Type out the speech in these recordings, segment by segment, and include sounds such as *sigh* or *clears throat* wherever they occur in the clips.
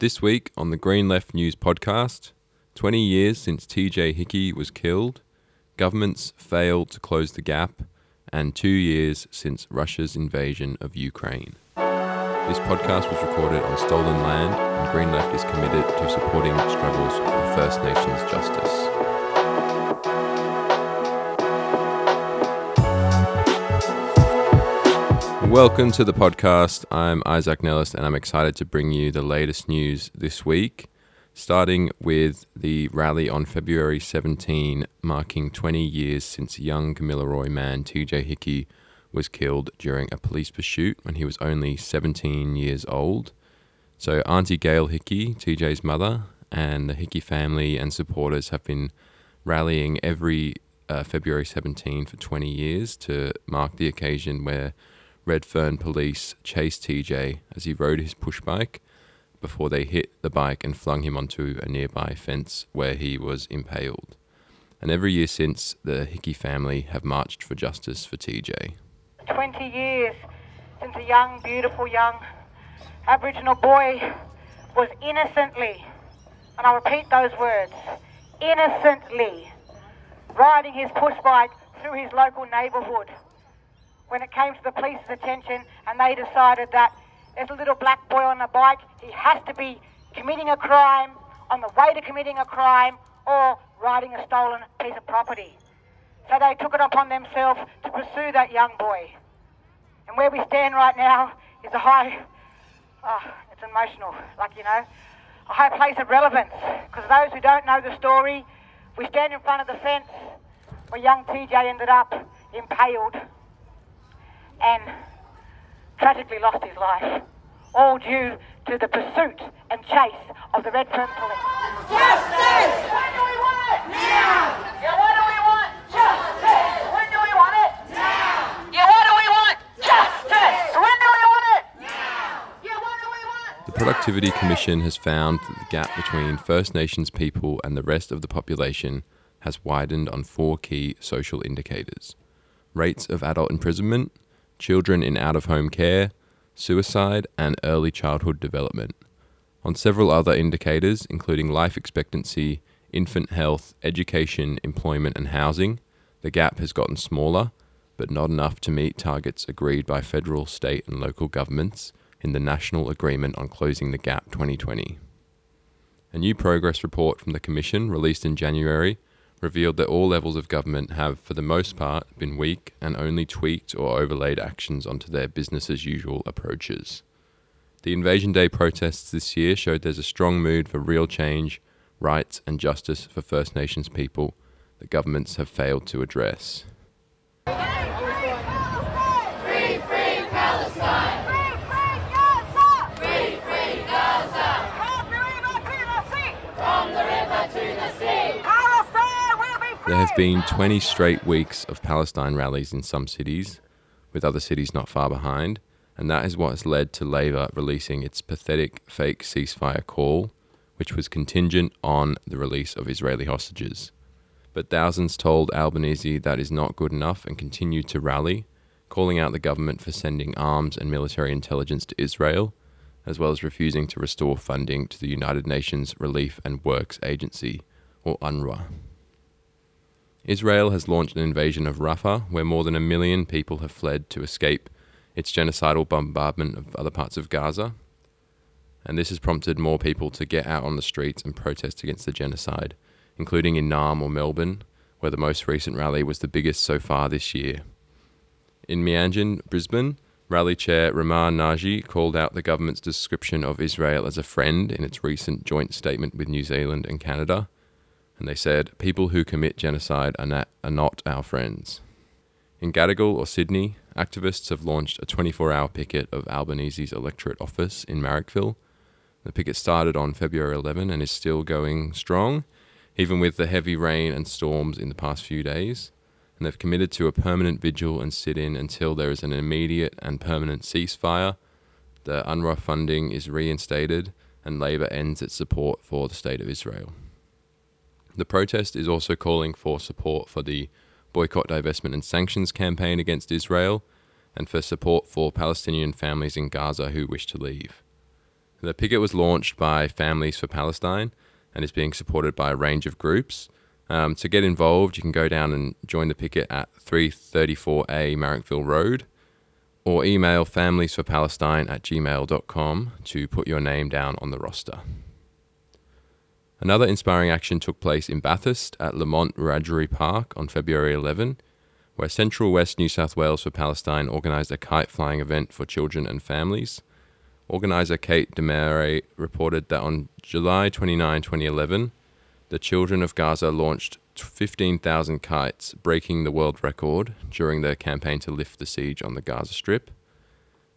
This week on the Green Left News podcast, 20 years since TJ Hickey was killed, governments fail to close the gap, and two years since Russia's invasion of Ukraine. This podcast was recorded on stolen land, and Green Left is committed to supporting struggles for First Nations justice. Welcome to the podcast. I'm Isaac Nellist, and I'm excited to bring you the latest news this week, starting with the rally on February 17, marking 20 years since young Kamilaroi man TJ Hickey was killed during a police pursuit when he was only 17 years old. So, Auntie Gail Hickey, TJ's mother, and the Hickey family and supporters have been rallying every uh, February 17 for 20 years to mark the occasion where Redfern police chased TJ as he rode his push bike before they hit the bike and flung him onto a nearby fence where he was impaled. And every year since, the Hickey family have marched for justice for TJ. 20 years since a young, beautiful young Aboriginal boy was innocently, and I repeat those words, innocently riding his push bike through his local neighbourhood when it came to the police's attention and they decided that there's a little black boy on a bike, he has to be committing a crime, on the way to committing a crime, or riding a stolen piece of property. So they took it upon themselves to pursue that young boy. And where we stand right now is a high, oh, it's emotional, like, you know, a high place of relevance. Because those who don't know the story, we stand in front of the fence where young TJ ended up impaled and tragically lost his life, all due to the pursuit and chase of the Redfern police. Justice! When do we want it? Now! Yeah, what do we want? Justice! When do we want it? Now! Yeah, what do we want? Justice! When do we want it? Now! Yeah, what do we want? The Productivity Commission has found that the gap between First Nations people and the rest of the population has widened on four key social indicators rates of adult imprisonment, children in out of home care, suicide, and early childhood development. On several other indicators, including life expectancy, infant health, education, employment, and housing, the gap has gotten smaller, but not enough to meet targets agreed by federal, state, and local governments in the National Agreement on Closing the Gap 2020. A new progress report from the Commission, released in January, revealed that all levels of government have, for the most part, been weak and only tweaked or overlaid actions onto their business as usual approaches. The Invasion Day protests this year showed there's a strong mood for real change, rights, and justice for First Nations people that governments have failed to address. Free, free Palestine! Free, free Gaza! Free, free Gaza! From the river to the sea! Palestine will be free! There have been 20 straight weeks of Palestine rallies in some cities, with other cities not far behind, and that is what has led to Labour releasing its pathetic fake ceasefire call, which was contingent on the release of Israeli hostages. But thousands told Albanese that is not good enough and continued to rally, calling out the government for sending arms and military intelligence to Israel, as well as refusing to restore funding to the United Nations Relief and Works Agency, or UNRWA. Israel has launched an invasion of Rafah, where more than a million people have fled to escape its genocidal bombardment of other parts of Gaza. And this has prompted more people to get out on the streets and protest against the genocide, including in Naarm or Melbourne, where the most recent rally was the biggest so far this year. In Meanjin, Brisbane, rally chair Ramar Naji called out the government's description of Israel as a friend in its recent joint statement with New Zealand and Canada and they said, People who commit genocide are not, are not our friends. In Gadigal or Sydney, activists have launched a 24 hour picket of Albanese's electorate office in Marrickville. The picket started on February 11 and is still going strong, even with the heavy rain and storms in the past few days. And they've committed to a permanent vigil and sit in until there is an immediate and permanent ceasefire, the UNRWA funding is reinstated, and Labour ends its support for the State of Israel. The protest is also calling for support for the boycott, divestment, and sanctions campaign against Israel and for support for Palestinian families in Gaza who wish to leave. The picket was launched by Families for Palestine and is being supported by a range of groups. Um, to get involved, you can go down and join the picket at 334A Marrickville Road or email familiesforpalestine at gmail.com to put your name down on the roster. Another inspiring action took place in Bathurst at Lamont Wiradjuri Park on February 11, where Central West New South Wales for Palestine organised a kite flying event for children and families. Organiser Kate Demare reported that on July 29, 2011, the Children of Gaza launched 15,000 kites, breaking the world record during their campaign to lift the siege on the Gaza Strip.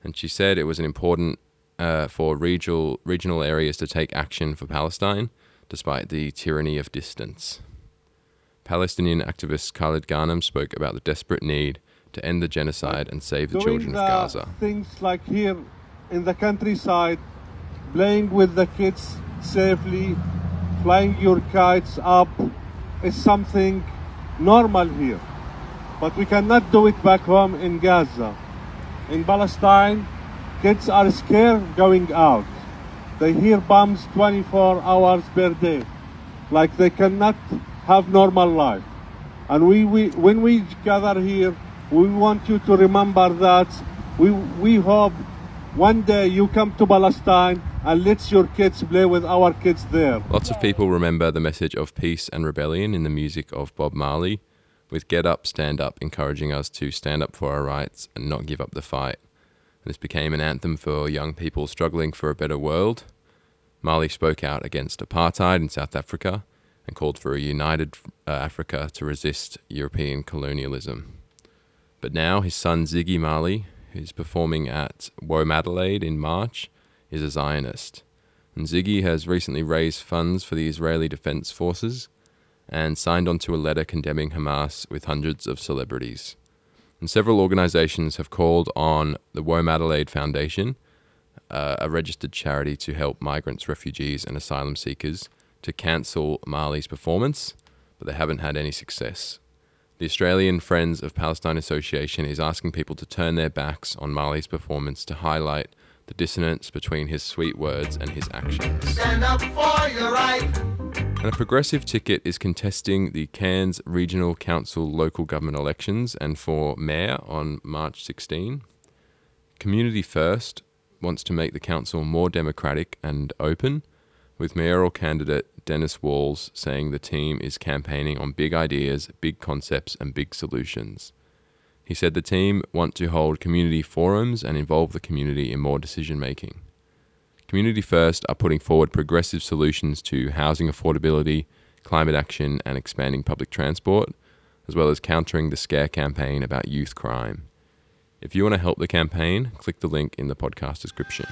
And she said it was an important uh, for regional regional areas to take action for Palestine, despite the tyranny of distance. Palestinian activist Khalid Ghanem spoke about the desperate need to end the genocide and save the Doing children of Gaza. Things like here in the countryside, playing with the kids safely, flying your kites up is something normal here. But we cannot do it back home in Gaza. In Palestine, kids are scared going out. They hear bombs 24 hours per day. Like they cannot have normal life. And we, we when we gather here, we want you to remember that we, we hope one day you come to Palestine and let your kids play with our kids there. Lots of people remember the message of peace and rebellion in the music of Bob Marley, with Get Up, Stand Up encouraging us to stand up for our rights and not give up the fight. This became an anthem for young people struggling for a better world. Marley spoke out against apartheid in South Africa and called for a united uh, Africa to resist European colonialism. But now his son Ziggy Marley, who's performing at Womadelaide in March, is a Zionist. And Ziggy has recently raised funds for the Israeli Defense Forces and signed onto a letter condemning Hamas with hundreds of celebrities. And several organizations have called on the Womadelaide Foundation, uh, a registered charity to help migrants, refugees, and asylum seekers, to cancel Marley's performance, but they haven't had any success. The Australian Friends of Palestine Association is asking people to turn their backs on Marley's performance to highlight the dissonance between his sweet words and his actions. And a progressive ticket is contesting the Cairns Regional Council local government elections and for mayor on March 16. Community First wants to make the council more democratic and open, with mayoral candidate Dennis Walls saying the team is campaigning on big ideas, big concepts, and big solutions. He said the team want to hold community forums and involve the community in more decision making. Community First are putting forward progressive solutions to housing affordability, climate action, and expanding public transport, as well as countering the scare campaign about youth crime. If you want to help the campaign, click the link in the podcast description.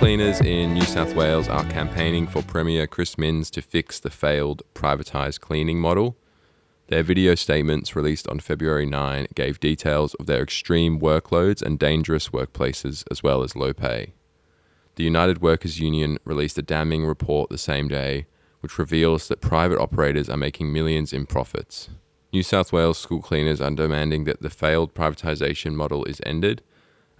Cleaners in New South Wales are campaigning for Premier Chris Minns to fix the failed privatised cleaning model. Their video statements released on February 9 gave details of their extreme workloads and dangerous workplaces, as well as low pay. The United Workers Union released a damning report the same day, which reveals that private operators are making millions in profits. New South Wales school cleaners are demanding that the failed privatisation model is ended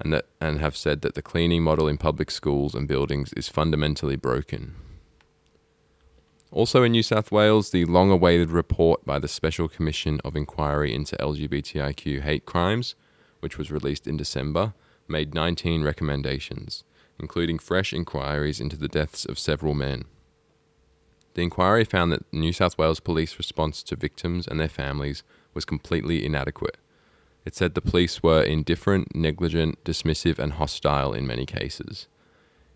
and, that, and have said that the cleaning model in public schools and buildings is fundamentally broken. Also in New South Wales, the long awaited report by the Special Commission of Inquiry into LGBTIQ hate crimes, which was released in December, made 19 recommendations, including fresh inquiries into the deaths of several men. The inquiry found that New South Wales police response to victims and their families was completely inadequate. It said the police were indifferent, negligent, dismissive, and hostile in many cases.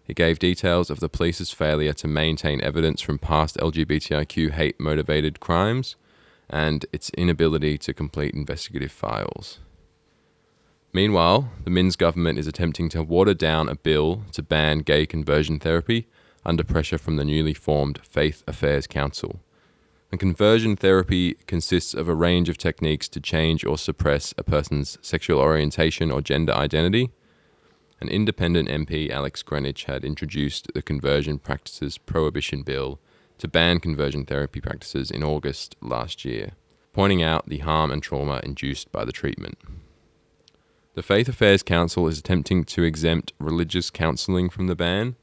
It gave details of the police's failure to maintain evidence from past LGBTIQ hate motivated crimes and its inability to complete investigative files. Meanwhile, the Minns government is attempting to water down a bill to ban gay conversion therapy under pressure from the newly formed Faith Affairs Council. And conversion therapy consists of a range of techniques to change or suppress a person's sexual orientation or gender identity an independent MP, Alex Greenwich, had introduced the Conversion Practices Prohibition Bill to ban conversion therapy practices in August last year, pointing out the harm and trauma induced by the treatment. The Faith Affairs Council is attempting to exempt religious counselling from the ban,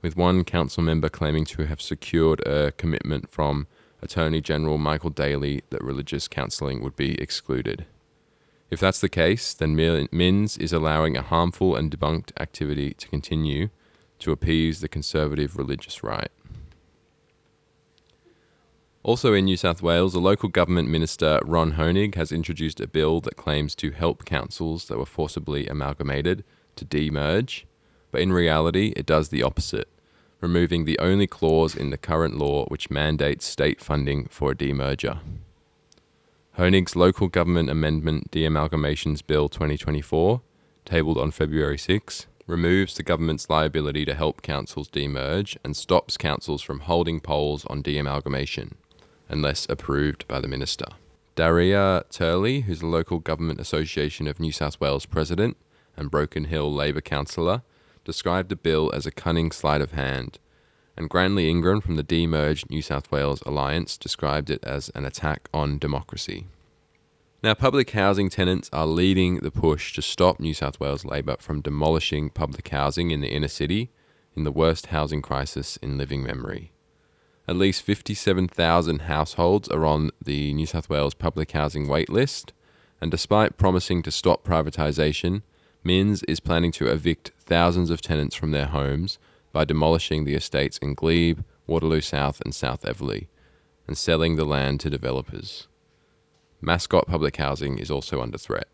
with one council member claiming to have secured a commitment from Attorney General Michael Daley that religious counselling would be excluded. If that's the case, then Minns is allowing a harmful and debunked activity to continue to appease the conservative religious right. Also in New South Wales, the local government minister Ron Hoenig has introduced a bill that claims to help councils that were forcibly amalgamated to demerge, but in reality, it does the opposite, removing the only clause in the current law which mandates state funding for a demerger. Hoenig's Local Government Amendment Deamalgamations Bill 2024, tabled on February 6, removes the government's liability to help councils demerge and stops councils from holding polls on deamalgamation unless approved by the minister. Darriea Turley, who's the Local Government Association of New South Wales president and Broken Hill Labor councillor, described the bill as a cunning sleight of hand, and Grantly Ingram from the Demerged New South Wales Alliance described it as an attack on democracy. Now, public housing tenants are leading the push to stop New South Wales Labor from demolishing public housing in the inner city in the worst housing crisis in living memory. At least 57,000 households are on the New South Wales public housing wait list, and despite promising to stop privatisation, Minns is planning to evict thousands of tenants from their homes by demolishing the estates in Glebe, Waterloo South, and South Eveleigh, and selling the land to developers. Mascot Public Housing is also under threat.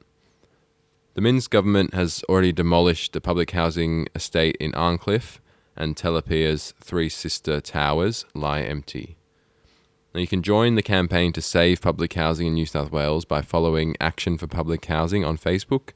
The Minns government has already demolished the public housing estate in Arncliffe and Telopea's three sister towers lie empty. Now you can join the campaign to save public housing in New South Wales by following Action for Public Housing on Facebook.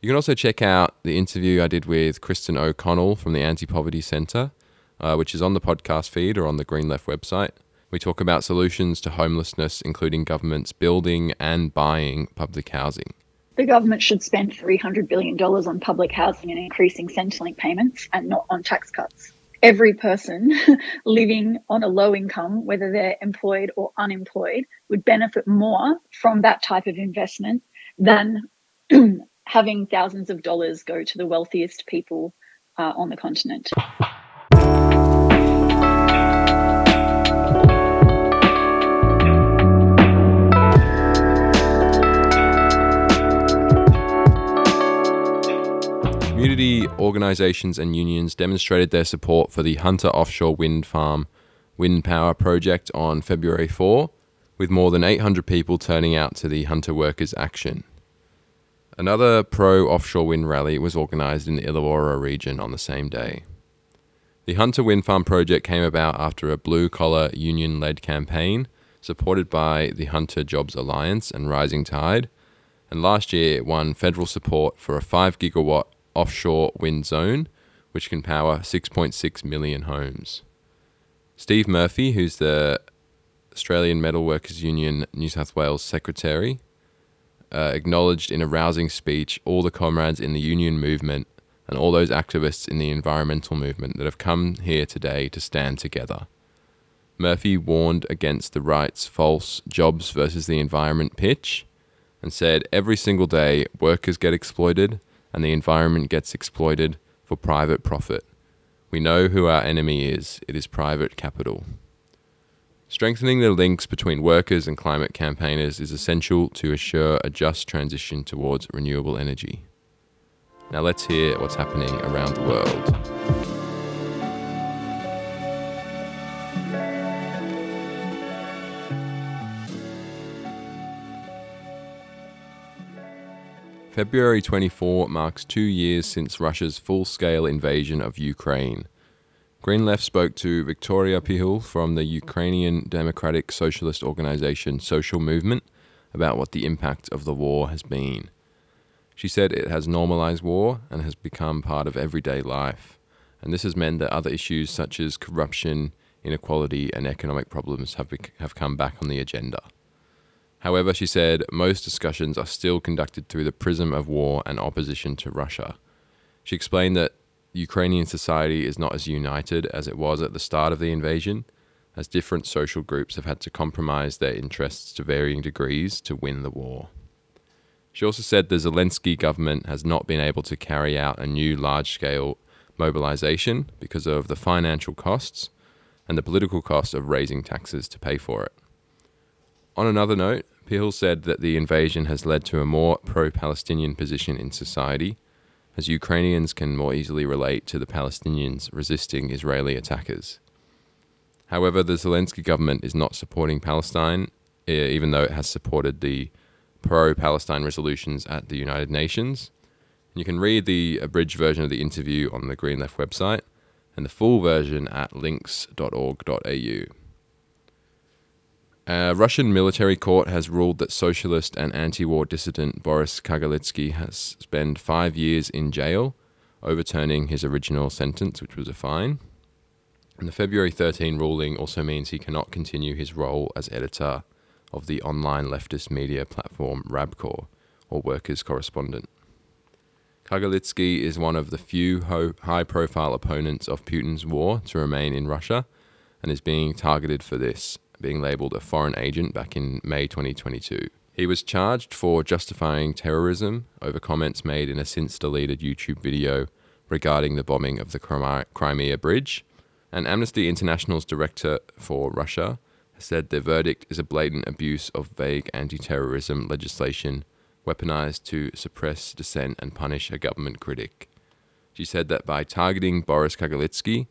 You can also check out the interview I did with Kristin O'Connell from the Anti Poverty Centre, uh, which is on the podcast feed or on the Green Left website. We talk about solutions to homelessness, including governments building and buying public housing the government should spend $300 billion on public housing and increasing Centrelink payments and not on tax cuts. Every person *laughs* living on a low income, whether they're employed or unemployed, would benefit more from that type of investment than *clears throat* having thousands of dollars go to the wealthiest people uh, on the continent. Community organisations and unions demonstrated their support for the Hunter offshore wind farm wind power project on February 4, with more than 800 people turning out to the Hunter Workers' Action. Another pro offshore wind rally was organised in the Illawarra region on the same day. The Hunter Wind Farm project came about after a blue collar union led campaign supported by the Hunter Jobs Alliance and Rising Tide, and last year it won federal support for a 5 gigawatt offshore wind zone, which can power 6.6 million homes. Steve Murphy, who's the Australian Metalworkers Union New South Wales Secretary, uh, acknowledged in a rousing speech all the comrades in the union movement and all those activists in the environmental movement that have come here today to stand together. Murphy warned against the right's false jobs versus the environment pitch and said every single day workers get exploited and the environment gets exploited for private profit. We know who our enemy is it is private capital. Strengthening the links between workers and climate campaigners is essential to assure a just transition towards renewable energy. Now let's hear what's happening around the world. February 24 marks two years since Russia's full scale invasion of Ukraine. Green Left spoke to Victoria Pihul from the Ukrainian Democratic Socialist Organization Social Movement about what the impact of the war has been. She said it has normalized war and has become part of everyday life, and this has meant that other issues such as corruption, inequality, and economic problems have, bec- have come back on the agenda. However, she said most discussions are still conducted through the prism of war and opposition to Russia. She explained that Ukrainian society is not as united as it was at the start of the invasion, as different social groups have had to compromise their interests to varying degrees to win the war. She also said the Zelensky government has not been able to carry out a new large scale mobilization because of the financial costs and the political cost of raising taxes to pay for it. On another note, Pihul said that the invasion has led to a more pro Palestinian position in society, as Ukrainians can more easily relate to the Palestinians resisting Israeli attackers. However, the Zelensky government is not supporting Palestine, e- even though it has supported the pro Palestine resolutions at the United Nations. You can read the abridged version of the interview on the Green Left website and the full version at links.org.au. A Russian military court has ruled that socialist and anti war dissident Boris Kagarlitsky has spent five years in jail, overturning his original sentence, which was a fine. And the February 13 ruling also means he cannot continue his role as editor of the online leftist media platform Rabkor, or workers' correspondent. Kagarlitsky is one of the few ho- high profile opponents of Putin's war to remain in Russia and is being targeted for this, being labeled a foreign agent back in May 2022. He was charged for justifying terrorism over comments made in a since deleted YouTube video regarding the bombing of the Crimea Bridge. And Amnesty International's director for Russia said the verdict is a blatant abuse of vague anti terrorism legislation weaponized to suppress dissent and punish a government critic. She said that by targeting Boris Kagarlitsky,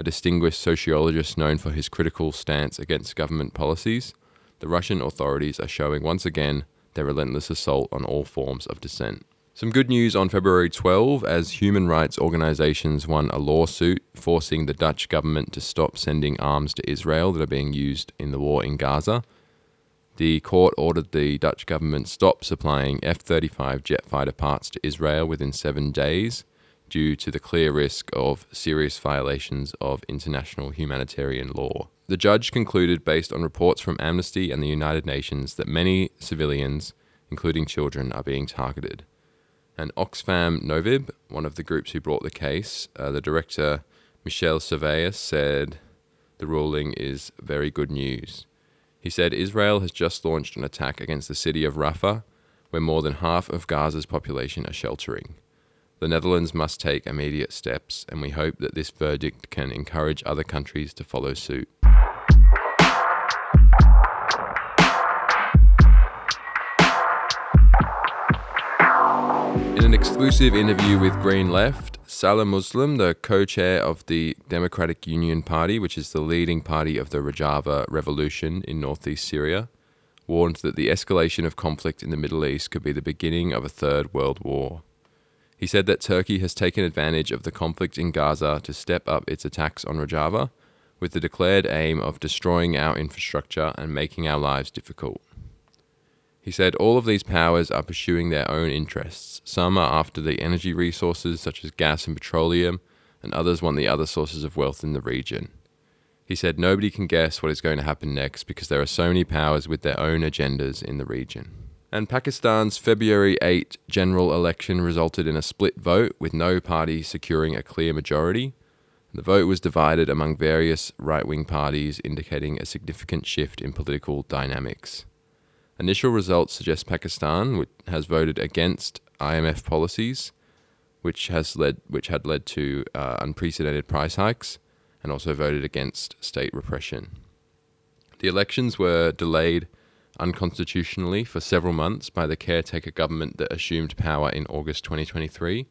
a distinguished sociologist known for his critical stance against government policies, the Russian authorities are showing once again their relentless assault on all forms of dissent. Some good news on February 12 as human rights organizations won a lawsuit forcing the Dutch government to stop sending arms to Israel that are being used in the war in Gaza. The court ordered the Dutch government stop supplying F 35 jet fighter parts to Israel within seven days due to the clear risk of serious violations of international humanitarian law. The judge concluded, based on reports from Amnesty and the United Nations, that many civilians, including children, are being targeted. And Oxfam Novib, one of the groups who brought the case, uh, the director Michiel Servaes said the ruling is very good news. He said Israel has just launched an attack against the city of Rafah, where more than half of Gaza's population are sheltering. The Netherlands must take immediate steps, and we hope that this verdict can encourage other countries to follow suit. In an exclusive interview with Green Left, Salih Muslim, the co chair of the Democratic Union Party, which is the leading party of the Rojava revolution in northeast Syria, warned that the escalation of conflict in the Middle East could be the beginning of a third world war. He said that Turkey has taken advantage of the conflict in Gaza to step up its attacks on Rojava with the declared aim of destroying our infrastructure and making our lives difficult. He said all of these powers are pursuing their own interests. Some are after the energy resources, such as gas and petroleum, and others want the other sources of wealth in the region. He said nobody can guess what is going to happen next because there are so many powers with their own agendas in the region. And Pakistan's February 8 general election resulted in a split vote with no party securing a clear majority. The vote was divided among various right wing parties, indicating a significant shift in political dynamics. Initial results suggest Pakistan has voted against IMF policies, which has led which had led to uh, unprecedented price hikes, and also voted against state repression. The elections were delayed unconstitutionally for several months by the caretaker government that assumed power in August 2023,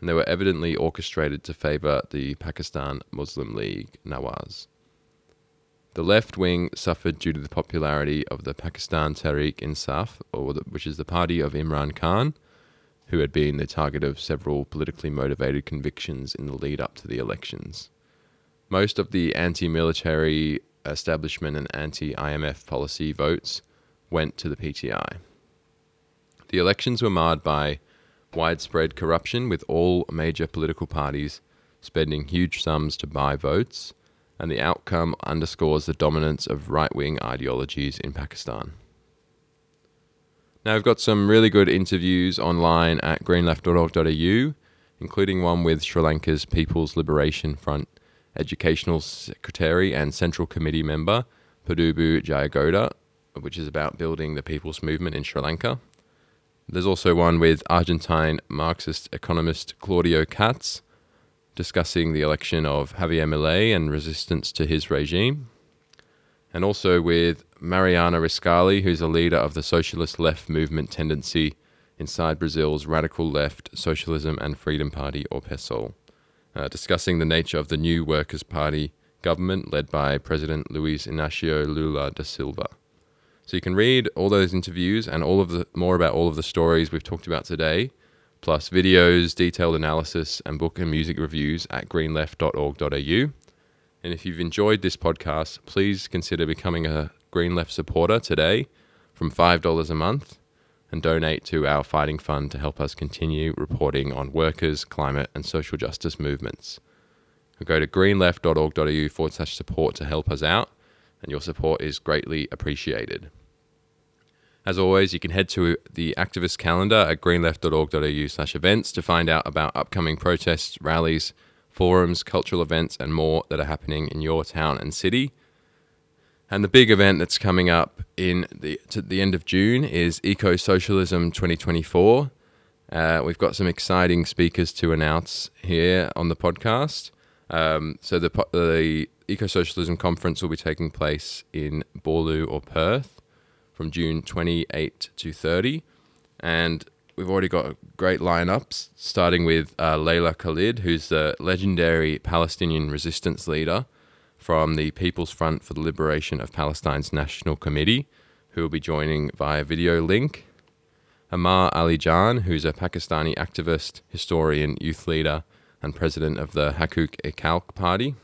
and they were evidently orchestrated to favour the Pakistan Muslim League Nawaz. The left wing suffered due to the popularity of the Pakistan Tehreek Insaf, or the, which is the party of Imran Khan, who had been the target of several politically motivated convictions in the lead up to the elections. Most of the anti military establishment and anti IMF policy votes went to the PTI. The elections were marred by widespread corruption, with all major political parties spending huge sums to buy votes and the outcome underscores the dominance of right wing ideologies in Pakistan. Now, I've got some really good interviews online at greenleft.org.au. including one with Sri Lanka's People's Liberation Front Educational Secretary and Central Committee member Padubu Jayagoda, which is about building the people's movement in Sri Lanka. There's also one with Argentine Marxist economist Claudio Katz discussing the election of Javier Milei and resistance to his regime. And also with Mariana Riscali, who's a leader of the socialist left movement tendency inside Brazil's radical left Socialism and Freedom Party, or PSOL, uh, discussing the nature of the new Workers' Party government led by President Luiz Inácio Lula da Silva. So you can read all those interviews and all of the more about all of the stories we've talked about today, plus videos, detailed analysis, and book and music reviews at greenleft.org.au. And if you've enjoyed this podcast, please consider becoming a Green Left supporter today from $5 a month and donate to our fighting fund to help us continue reporting on workers, climate, and social justice movements. Go to greenleft.org.au forward slash support to help us out, and your support is greatly appreciated. As always, you can head to the activist calendar at greenleft.org.au slash events to find out about upcoming protests, rallies, forums, cultural events, and more that are happening in your town and city. And the big event that's coming up in the to the end of June is Eco Socialism 2024. Uh, we've got some exciting speakers to announce here on the podcast. Um, so the the Eco Socialism conference will be taking place in Boorloo or Perth from June 28 to 30. And we've already got great lineups, starting with uh, Leila Khaled, who's the legendary Palestinian resistance leader from the People's Front for the Liberation of Palestine's National Committee, who will be joining via video link. Ammar Ali Jan, who's a Pakistani activist, historian, youth leader, and president of the Hakuk e Khalq Party,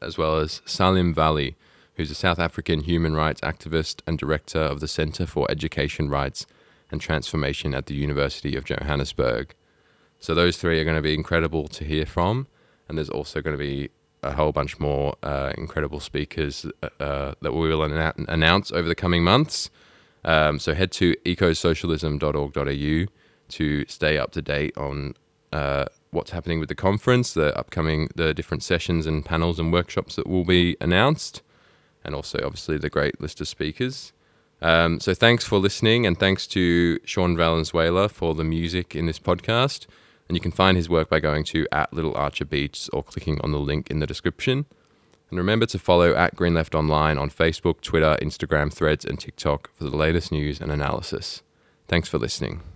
as well as Salim Vally, who's a South African human rights activist and director of the Centre for Education Rights and Transformation at the University of Johannesburg. So those three are going to be incredible to hear from, and there's also going to be a whole bunch more uh, incredible speakers uh, uh that we will announce over the coming months. Um, so head to ecosocialism.org.au to stay up to date on uh, what's happening with the conference, the upcoming, the different sessions and panels and workshops that will be announced and also obviously the great list of speakers. Um, so thanks for listening, and thanks to Sean Valenzuela for the music in this podcast. And you can find his work by going to at Little Archer Beats or clicking on the link in the description. And remember to follow at Green Left Online on Facebook, Twitter, Instagram, Threads, and TikTok for the latest news and analysis. Thanks for listening.